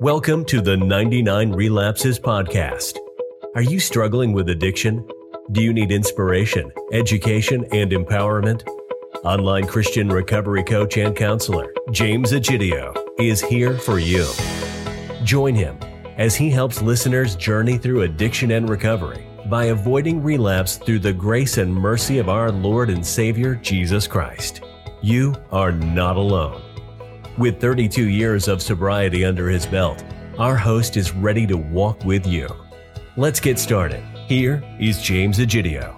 Welcome to the 99 Relapses Podcast. Are you struggling with addiction? Do you need inspiration, education, and empowerment? Online Christian recovery coach and counselor James Egidio is here for you. Join him as he helps listeners journey through addiction and recovery by avoiding relapse through the grace and mercy of our Lord and Savior Jesus Christ. You are not alone. With 32 years of sobriety under his belt, our host is ready to walk with you. Let's get started. Here is James Egidio.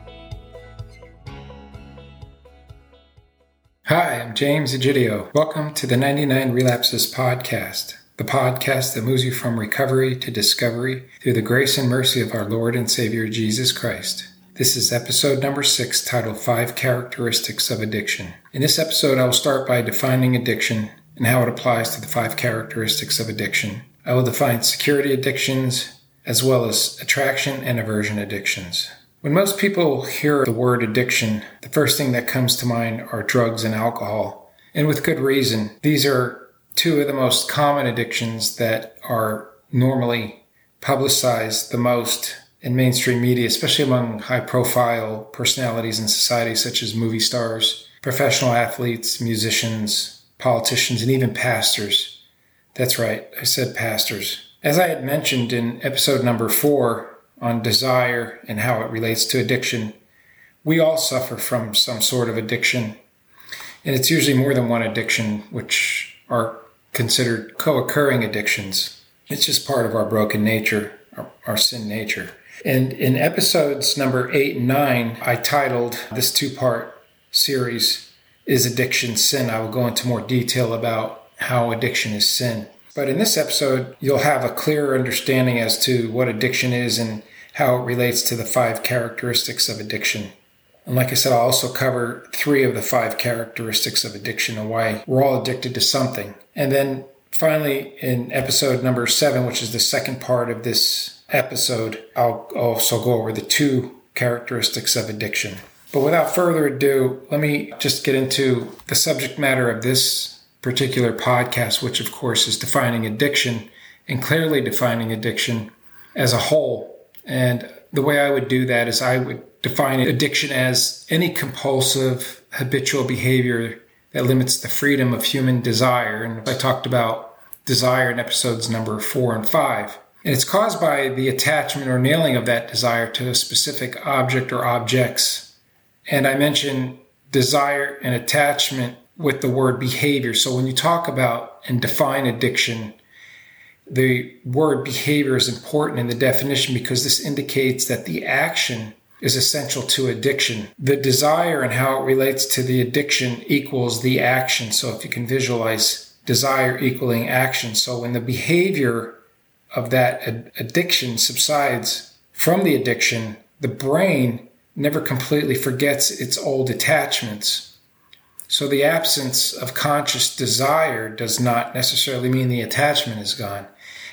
Hi, I'm James Egidio. Welcome to the 99 Relapses Podcast, the podcast that moves you from recovery to discovery through the grace and mercy of our Lord and Savior Jesus Christ. This is episode number six, titled Five Characteristics of Addiction. In this episode, I will start by defining addiction and how it applies to the five characteristics of addiction. I will define security addictions as well as attraction and aversion addictions. When most people hear the word addiction, the first thing that comes to mind are drugs and alcohol. And with good reason. These are two of the most common addictions that are normally publicized the most in mainstream media, especially among high profile personalities in society, such as movie stars, professional athletes, musicians, politicians, and even pastors. That's right, I said pastors. As I had mentioned in episode number four on desire and how it relates to addiction, we all suffer from some sort of addiction. And it's usually more than one addiction, which are considered co occurring addictions. It's just part of our broken nature, our, our sin nature. And in episodes number eight and nine, I titled this two part series is addiction sin? I will go into more detail about how addiction is sin. But in this episode, you'll have a clearer understanding as to what addiction is and how it relates to the five characteristics of addiction. And like I said, I'll also cover three of the five characteristics of addiction and why we're all addicted to something. And then finally, in episode number seven, which is the second part of this episode, I'll also go over the two characteristics of addiction. But without further ado, let me just get into the subject matter of this particular podcast, which of course is defining addiction and clearly defining addiction as a whole. And the way I would do that is I would define addiction as any compulsive habitual behavior that limits the freedom of human desire. And I talked about desire in episodes number four and five. And it's caused by the attachment or nailing of that desire to a specific object or objects and I mentioned desire and attachment with the word behavior. So when you talk about and define addiction, the word behavior is important in the definition because this indicates that the action is essential to addiction. The desire and how it relates to the addiction equals the action. So if you can visualize desire equaling action. So when the behavior of that addiction subsides from the addiction, the brain never completely forgets its old attachments. So the absence of conscious desire does not necessarily mean the attachment is gone.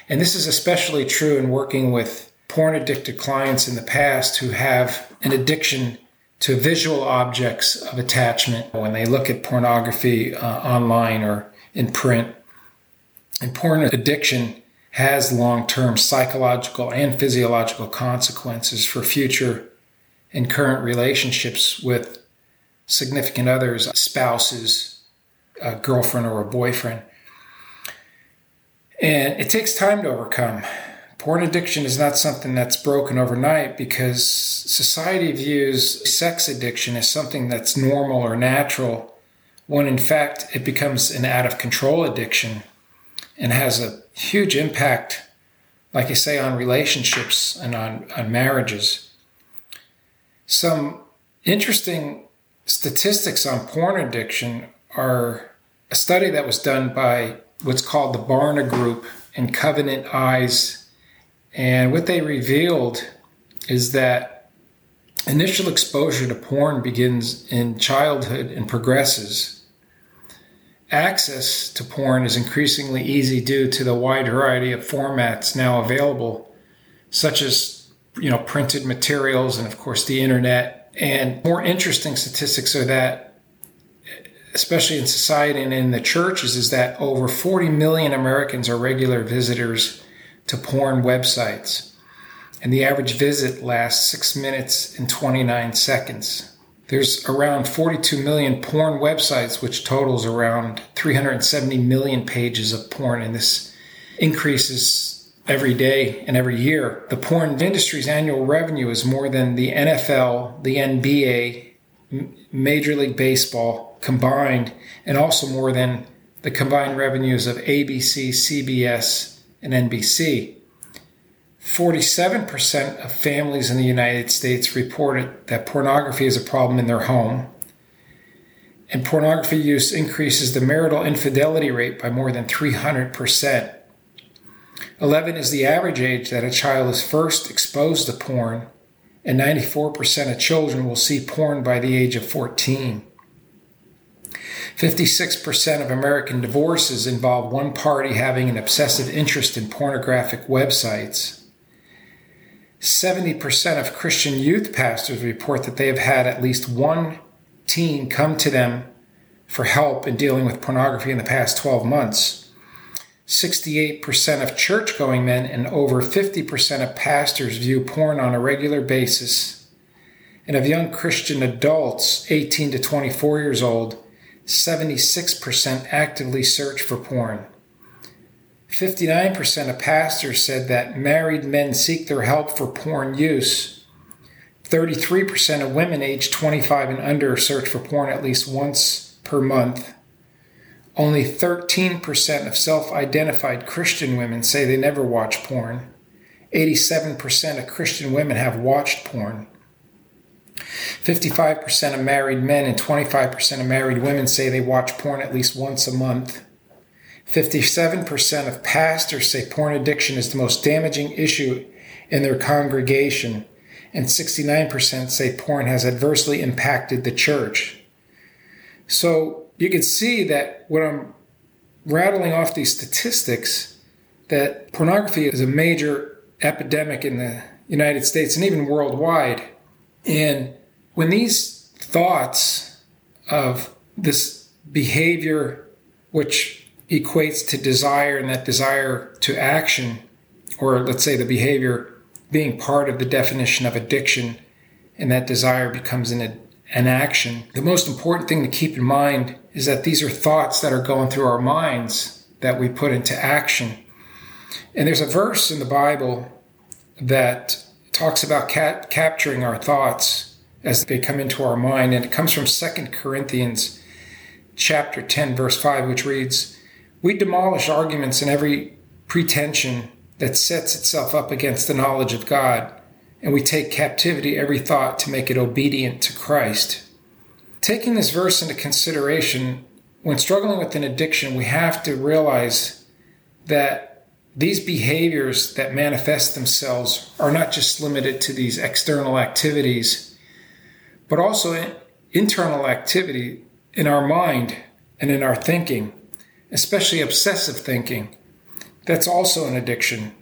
And this is especially true in working with porn addicted clients in the past who have an addiction to visual objects of attachment when they look at pornography uh, online or in print. And porn addiction has long term psychological and physiological consequences for future in current relationships with significant others, spouses, a girlfriend or a boyfriend. And it takes time to overcome. Porn addiction is not something that's broken overnight because society views sex addiction as something that's normal or natural, when in fact it becomes an out of control addiction and has a huge impact, like you say, on relationships and on, on marriages. Some interesting statistics on porn addiction are a study that was done by what's called the Barna Group and Covenant Eyes. And what they revealed is that initial exposure to porn begins in childhood and progresses. Access to porn is increasingly easy due to the wide variety of formats now available, such as you know, printed materials and of course the internet. And more interesting statistics are that especially in society and in the churches, is that over 40 million Americans are regular visitors to porn websites. And the average visit lasts 6 minutes and 29 seconds. There's around 42 million porn websites, which totals around 370 million pages of porn, and this increases every day and every year. The porn industry's annual revenue is more than the NFL, the NBA, Major League Baseball combined, and also more than the combined revenues of ABC, CBS, and NBC. 47% of families in the United States reported that pornography is a problem in their home. And pornography use increases the marital infidelity rate by more than 300%. 11 is the average age that a child is first exposed to porn, and 94% of children will see porn by the age of 14. 56% of American divorces involve one party having an obsessive interest in pornographic websites. 70% of Christian youth pastors report that they have had at least one teen come to them for help in dealing with pornography in the past 12 months. 68% of church going men and over 50% of pastors view porn on a regular basis. And of young Christian adults, 18 to 24 years old, 76% actively search for porn. 59% of pastors said that married men seek their help for porn use. 33% of women aged 25 and under search for porn at least once per month. Only 13% of self identified Christian women say they never watch porn. 87% of Christian women have watched porn. 55% of married men and 25% of married women say they watch porn at least once a month. 57% of pastors say porn addiction is the most damaging issue in their congregation, and 69% say porn has adversely impacted the church. So you can see that when I'm rattling off these statistics, that pornography is a major epidemic in the United States and even worldwide. And when these thoughts of this behavior, which equates to desire and that desire to action, or let's say the behavior being part of the definition of addiction, and that desire becomes an, an action. The most important thing to keep in mind is that these are thoughts that are going through our minds that we put into action. And there's a verse in the Bible that talks about cap- capturing our thoughts as they come into our mind, and it comes from Second Corinthians chapter 10 verse 5 which reads we demolish arguments and every pretension that sets itself up against the knowledge of God, and we take captivity every thought to make it obedient to Christ. Taking this verse into consideration, when struggling with an addiction, we have to realize that these behaviors that manifest themselves are not just limited to these external activities, but also internal activity in our mind and in our thinking especially obsessive thinking. That's also an addiction.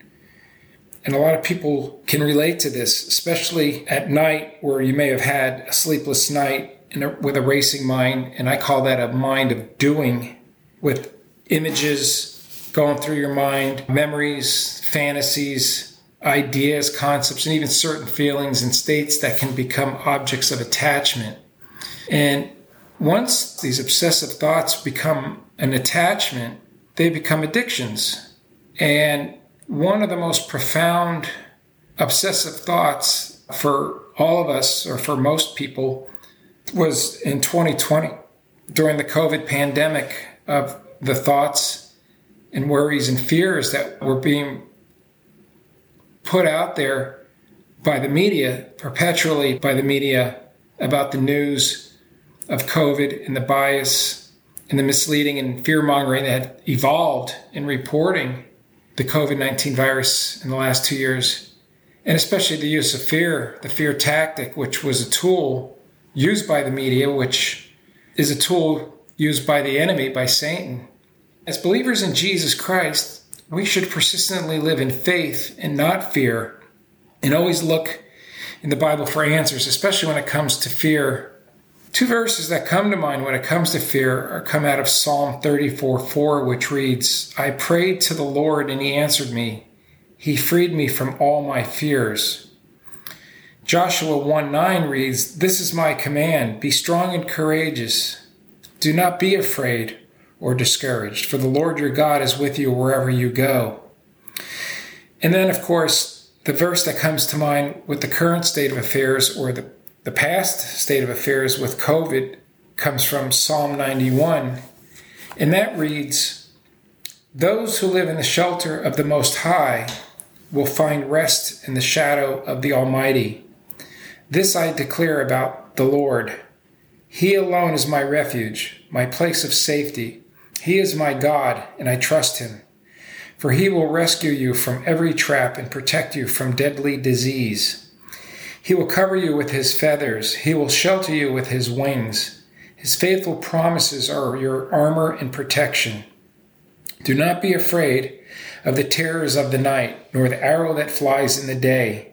And a lot of people can relate to this, especially at night where you may have had a sleepless night a, with a racing mind. And I call that a mind of doing with images going through your mind, memories, fantasies, ideas, concepts, and even certain feelings and states that can become objects of attachment. And once these obsessive thoughts become an attachment, they become addictions. And one of the most profound obsessive thoughts for all of us, or for most people, was in 2020 during the COVID pandemic of the thoughts and worries and fears that were being put out there by the media, perpetually by the media, about the news of COVID and the bias and the misleading and fear mongering that had evolved in reporting the COVID 19 virus in the last two years, and especially the use of fear, the fear tactic, which was a tool used by the media, which is a tool used by the enemy, by Satan. As believers in Jesus Christ, we should persistently live in faith and not fear, and always look in the Bible for answers, especially when it comes to fear Two verses that come to mind when it comes to fear are come out of Psalm 34 4, which reads, I prayed to the Lord and he answered me. He freed me from all my fears. Joshua 1 9 reads, This is my command be strong and courageous. Do not be afraid or discouraged, for the Lord your God is with you wherever you go. And then, of course, the verse that comes to mind with the current state of affairs or the, the past state of affairs with COVID comes from Psalm 91. And that reads Those who live in the shelter of the Most High will find rest in the shadow of the Almighty. This I declare about the Lord. He alone is my refuge, my place of safety. He is my God, and I trust him. For he will rescue you from every trap and protect you from deadly disease. He will cover you with his feathers, he will shelter you with his wings. His faithful promises are your armor and protection. Do not be afraid of the terrors of the night, nor the arrow that flies in the day.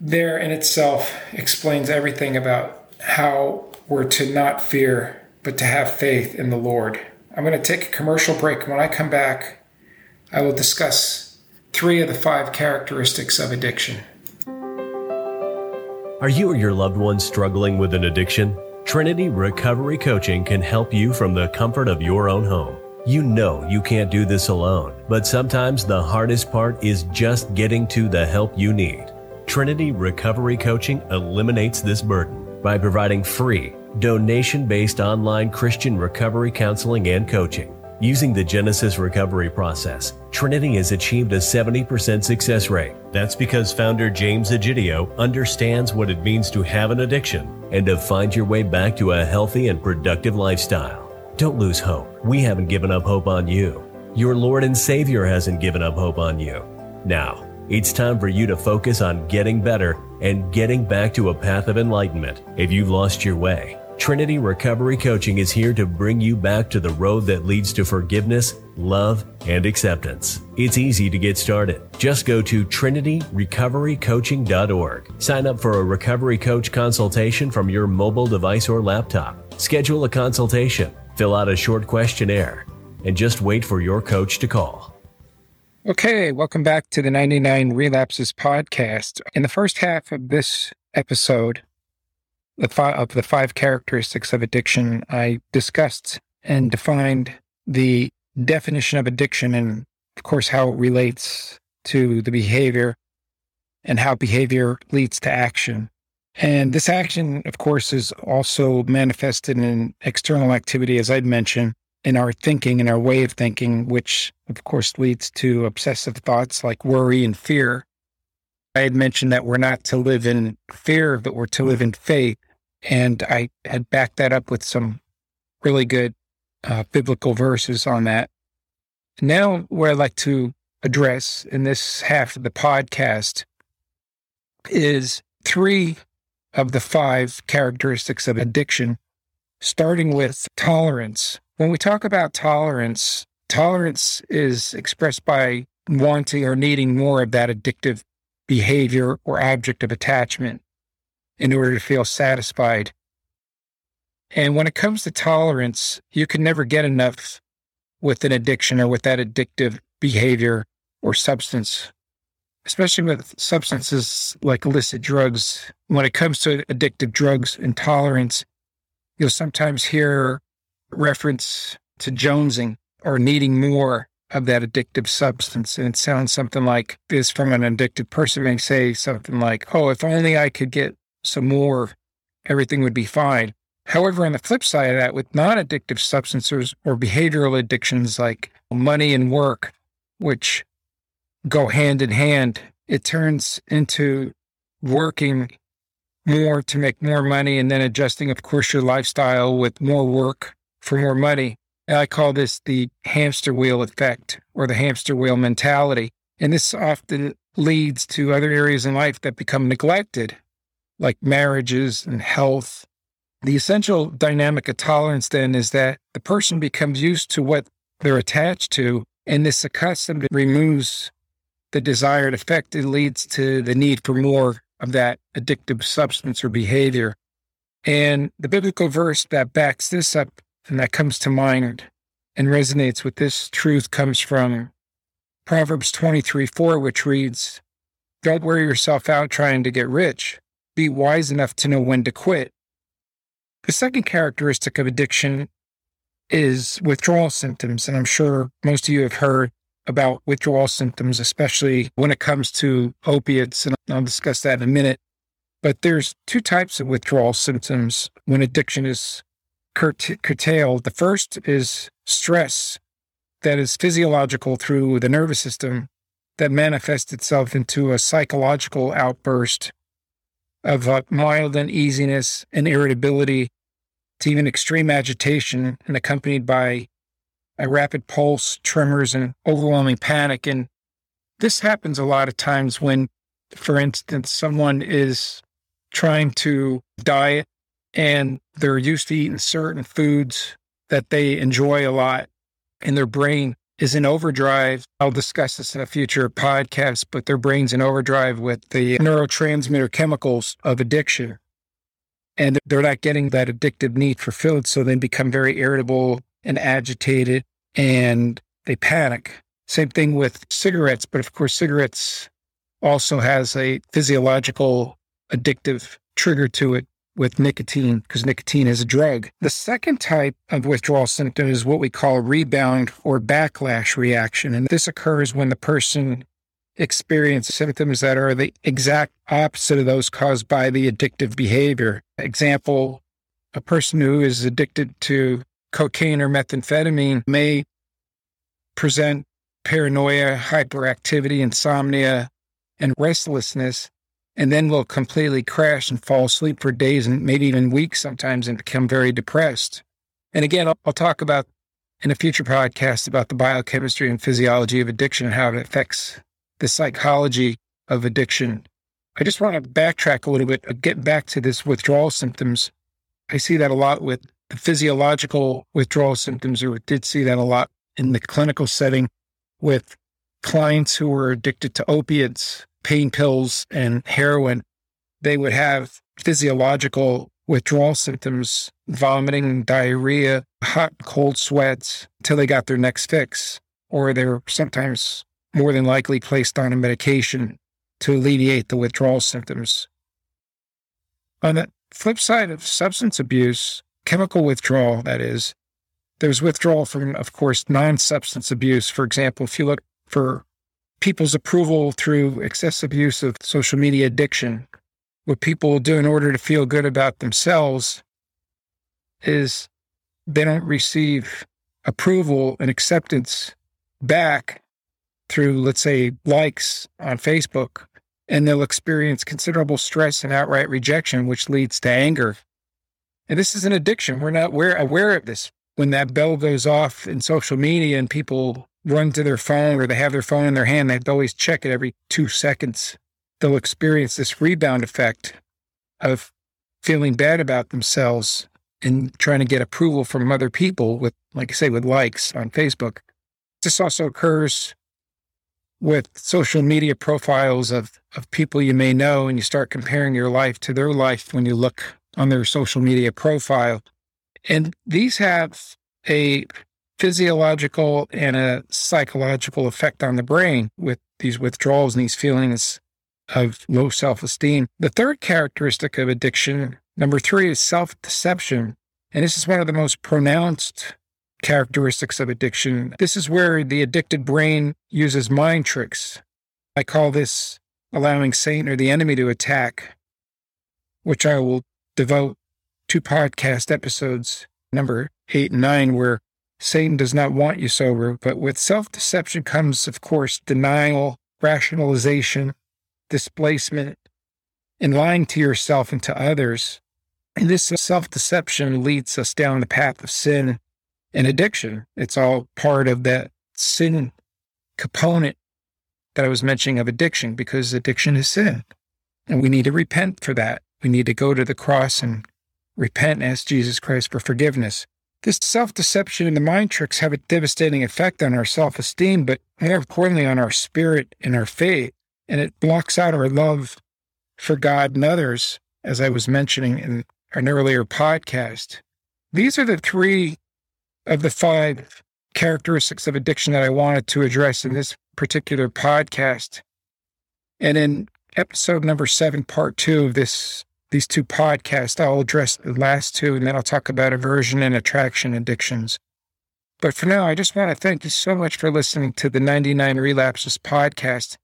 there in itself explains everything about how we're to not fear, but to have faith in the Lord. I'm going to take a commercial break. When I come back, I will discuss three of the five characteristics of addiction. Are you or your loved one struggling with an addiction? Trinity Recovery Coaching can help you from the comfort of your own home. You know you can't do this alone, but sometimes the hardest part is just getting to the help you need. Trinity Recovery Coaching eliminates this burden by providing free, donation based online Christian recovery counseling and coaching. Using the Genesis recovery process, Trinity has achieved a 70% success rate. That's because founder James Egidio understands what it means to have an addiction and to find your way back to a healthy and productive lifestyle. Don't lose hope. We haven't given up hope on you. Your Lord and Savior hasn't given up hope on you. Now, it's time for you to focus on getting better and getting back to a path of enlightenment if you've lost your way. Trinity Recovery Coaching is here to bring you back to the road that leads to forgiveness, love, and acceptance. It's easy to get started. Just go to trinityrecoverycoaching.org. Sign up for a recovery coach consultation from your mobile device or laptop. Schedule a consultation, fill out a short questionnaire, and just wait for your coach to call. Okay, welcome back to the 99 Relapses podcast. In the first half of this episode, the five, of the five characteristics of addiction, I discussed and defined the definition of addiction and, of course, how it relates to the behavior and how behavior leads to action. And this action, of course, is also manifested in external activity, as I'd mentioned, in our thinking and our way of thinking, which of course leads to obsessive thoughts like worry and fear. I had mentioned that we're not to live in fear, but we're to live in faith. And I had backed that up with some really good uh, biblical verses on that. Now, what I'd like to address in this half of the podcast is three of the five characteristics of addiction, starting with tolerance. When we talk about tolerance, tolerance is expressed by wanting or needing more of that addictive behavior or object of attachment in order to feel satisfied. And when it comes to tolerance, you can never get enough with an addiction or with that addictive behavior or substance, especially with substances like illicit drugs. When it comes to addictive drugs and tolerance, you'll sometimes hear reference to jonesing or needing more of that addictive substance. And it sounds something like this from an addicted person may say something like, Oh, if only I could get some more, everything would be fine. However, on the flip side of that, with non addictive substances or behavioral addictions like money and work, which go hand in hand, it turns into working more to make more money and then adjusting, of course, your lifestyle with more work for more money. I call this the hamster wheel effect or the hamster wheel mentality. And this often leads to other areas in life that become neglected, like marriages and health. The essential dynamic of tolerance then is that the person becomes used to what they're attached to, and this accustomed removes the desired effect. It leads to the need for more of that addictive substance or behavior. And the biblical verse that backs this up and that comes to mind and resonates with this truth comes from Proverbs 23 4, which reads, Don't wear yourself out trying to get rich. Be wise enough to know when to quit. The second characteristic of addiction is withdrawal symptoms. And I'm sure most of you have heard about withdrawal symptoms, especially when it comes to opiates. And I'll discuss that in a minute. But there's two types of withdrawal symptoms when addiction is curtailed. The first is stress that is physiological through the nervous system that manifests itself into a psychological outburst of uh, mild uneasiness and irritability to even extreme agitation and accompanied by a rapid pulse, tremors, and overwhelming panic. And this happens a lot of times when, for instance, someone is trying to diet and they're used to eating certain foods that they enjoy a lot and their brain is in overdrive. I'll discuss this in a future podcast, but their brain's in overdrive with the neurotransmitter chemicals of addiction. And they're not getting that addictive need fulfilled. So they become very irritable and agitated and they panic. Same thing with cigarettes, but of course, cigarettes also has a physiological addictive trigger to it with nicotine because nicotine is a drug. The second type of withdrawal symptom is what we call rebound or backlash reaction. And this occurs when the person experiences symptoms that are the exact opposite of those caused by the addictive behavior. Example, a person who is addicted to cocaine or methamphetamine may present paranoia, hyperactivity, insomnia, and restlessness and then will completely crash and fall asleep for days and maybe even weeks sometimes and become very depressed. And again, I'll, I'll talk about in a future podcast about the biochemistry and physiology of addiction and how it affects the psychology of addiction. I just want to backtrack a little bit, uh, get back to this withdrawal symptoms. I see that a lot with the physiological withdrawal symptoms, or did see that a lot in the clinical setting with clients who were addicted to opiates pain pills and heroin, they would have physiological withdrawal symptoms, vomiting, diarrhea, hot, cold sweats until they got their next fix. Or they're sometimes more than likely placed on a medication to alleviate the withdrawal symptoms. On the flip side of substance abuse, chemical withdrawal, that is, there's withdrawal from, of course, non substance abuse. For example, if you look for people's approval through excessive use of social media addiction. What people do in order to feel good about themselves is they don't receive approval and acceptance back through, let's say, likes on Facebook, and they'll experience considerable stress and outright rejection, which leads to anger. And this is an addiction. We're not aware, aware of this. When that bell goes off in social media and people run to their phone or they have their phone in their hand, they have to always check it every two seconds. They'll experience this rebound effect of feeling bad about themselves and trying to get approval from other people with, like I say, with likes on Facebook. This also occurs with social media profiles of, of people you may know, and you start comparing your life to their life when you look on their social media profile. And these have a physiological and a psychological effect on the brain with these withdrawals and these feelings of low self esteem. The third characteristic of addiction, number three, is self deception. And this is one of the most pronounced characteristics of addiction. This is where the addicted brain uses mind tricks. I call this allowing Satan or the enemy to attack, which I will devote two podcast episodes, number eight and nine, where Satan does not want you sober. But with self deception comes, of course, denial, rationalization, displacement, and lying to yourself and to others. And this self deception leads us down the path of sin and addiction. It's all part of that sin component that I was mentioning of addiction because addiction is sin. And we need to repent for that. We need to go to the cross and repent and ask Jesus Christ for forgiveness. This self deception and the mind tricks have a devastating effect on our self esteem, but more importantly, on our spirit and our faith. And it blocks out our love for God and others, as I was mentioning in an earlier podcast. These are the three of the five characteristics of addiction that I wanted to address in this particular podcast. And in episode number seven, part two of this these two podcasts, I'll address the last two and then I'll talk about aversion and attraction addictions. But for now, I just want to thank you so much for listening to the 99 Relapses podcast.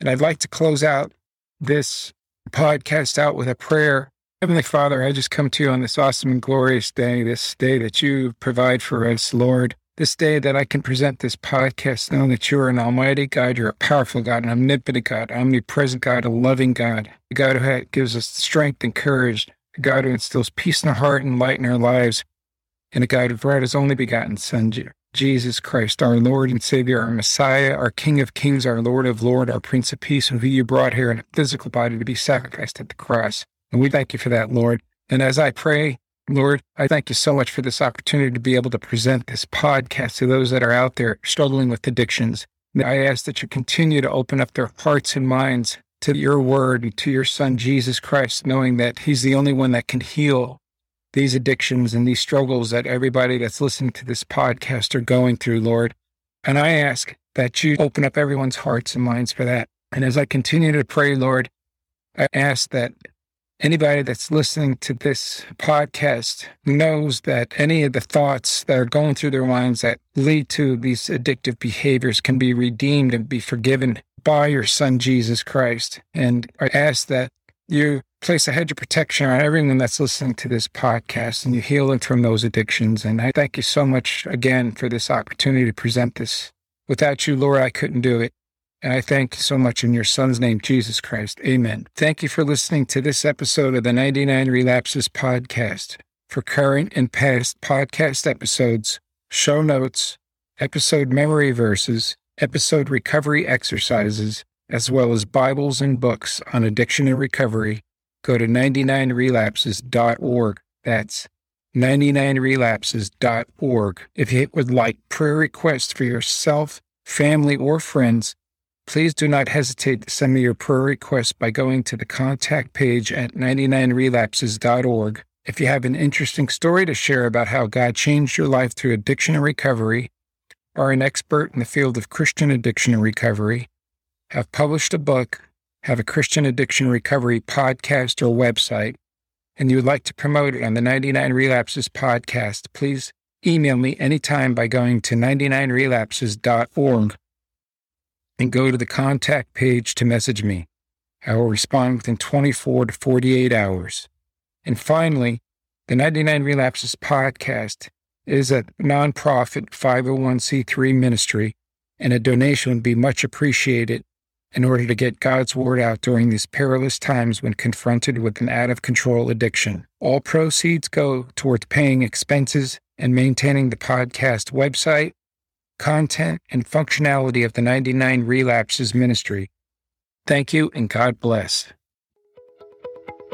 And I'd like to close out this podcast out with a prayer Heavenly Father, I just come to you on this awesome and glorious day, this day that you provide for us, Lord. This day that I can present this podcast, knowing that you are an almighty God, you're a powerful God, an omnipotent God, omnipresent God, a loving God, a God who gives us strength and courage, a God who instills peace in our heart and light in our lives, and a God who brought his only begotten Son, Jesus Christ, our Lord and Savior, our Messiah, our King of Kings, our Lord of Lords, our Prince of Peace, who you brought here in a physical body to be sacrificed at the cross. And we thank you for that, Lord. And as I pray, Lord, I thank you so much for this opportunity to be able to present this podcast to those that are out there struggling with addictions. I ask that you continue to open up their hearts and minds to your word and to your son, Jesus Christ, knowing that he's the only one that can heal these addictions and these struggles that everybody that's listening to this podcast are going through, Lord. And I ask that you open up everyone's hearts and minds for that. And as I continue to pray, Lord, I ask that anybody that's listening to this podcast knows that any of the thoughts that are going through their minds that lead to these addictive behaviors can be redeemed and be forgiven by your son, Jesus Christ. And I ask that you place a hedge of protection on everyone that's listening to this podcast and you heal them from those addictions. And I thank you so much again for this opportunity to present this. Without you, Lord, I couldn't do it. And I thank you so much in your son's name, Jesus Christ. Amen. Thank you for listening to this episode of the 99 Relapses podcast. For current and past podcast episodes, show notes, episode memory verses, episode recovery exercises, as well as Bibles and books on addiction and recovery, go to 99relapses.org. That's 99relapses.org. If you would like prayer requests for yourself, family, or friends, Please do not hesitate to send me your prayer request by going to the contact page at 99relapses.org. If you have an interesting story to share about how God changed your life through addiction and recovery, are an expert in the field of Christian addiction and recovery, have published a book, have a Christian addiction recovery podcast or website, and you would like to promote it on the 99 Relapses podcast, please email me anytime by going to 99relapses.org and go to the contact page to message me. I will respond within 24 to 48 hours. And finally, the 99 Relapses podcast is a nonprofit 501c3 ministry, and a donation would be much appreciated in order to get God's word out during these perilous times when confronted with an out of control addiction. All proceeds go towards paying expenses and maintaining the podcast website content, and functionality of the 99 Relapses Ministry. Thank you and God bless.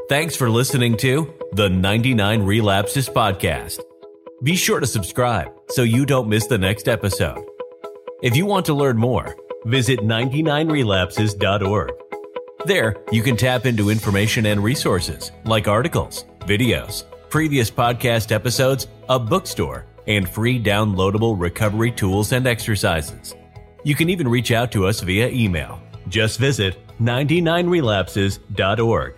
Thanks for listening to the 99 Relapses Podcast. Be sure to subscribe so you don't miss the next episode. If you want to learn more, visit 99relapses.org. There, you can tap into information and resources like articles, videos, previous podcast episodes, a bookstore, and free downloadable recovery tools and exercises. You can even reach out to us via email. Just visit 99relapses.org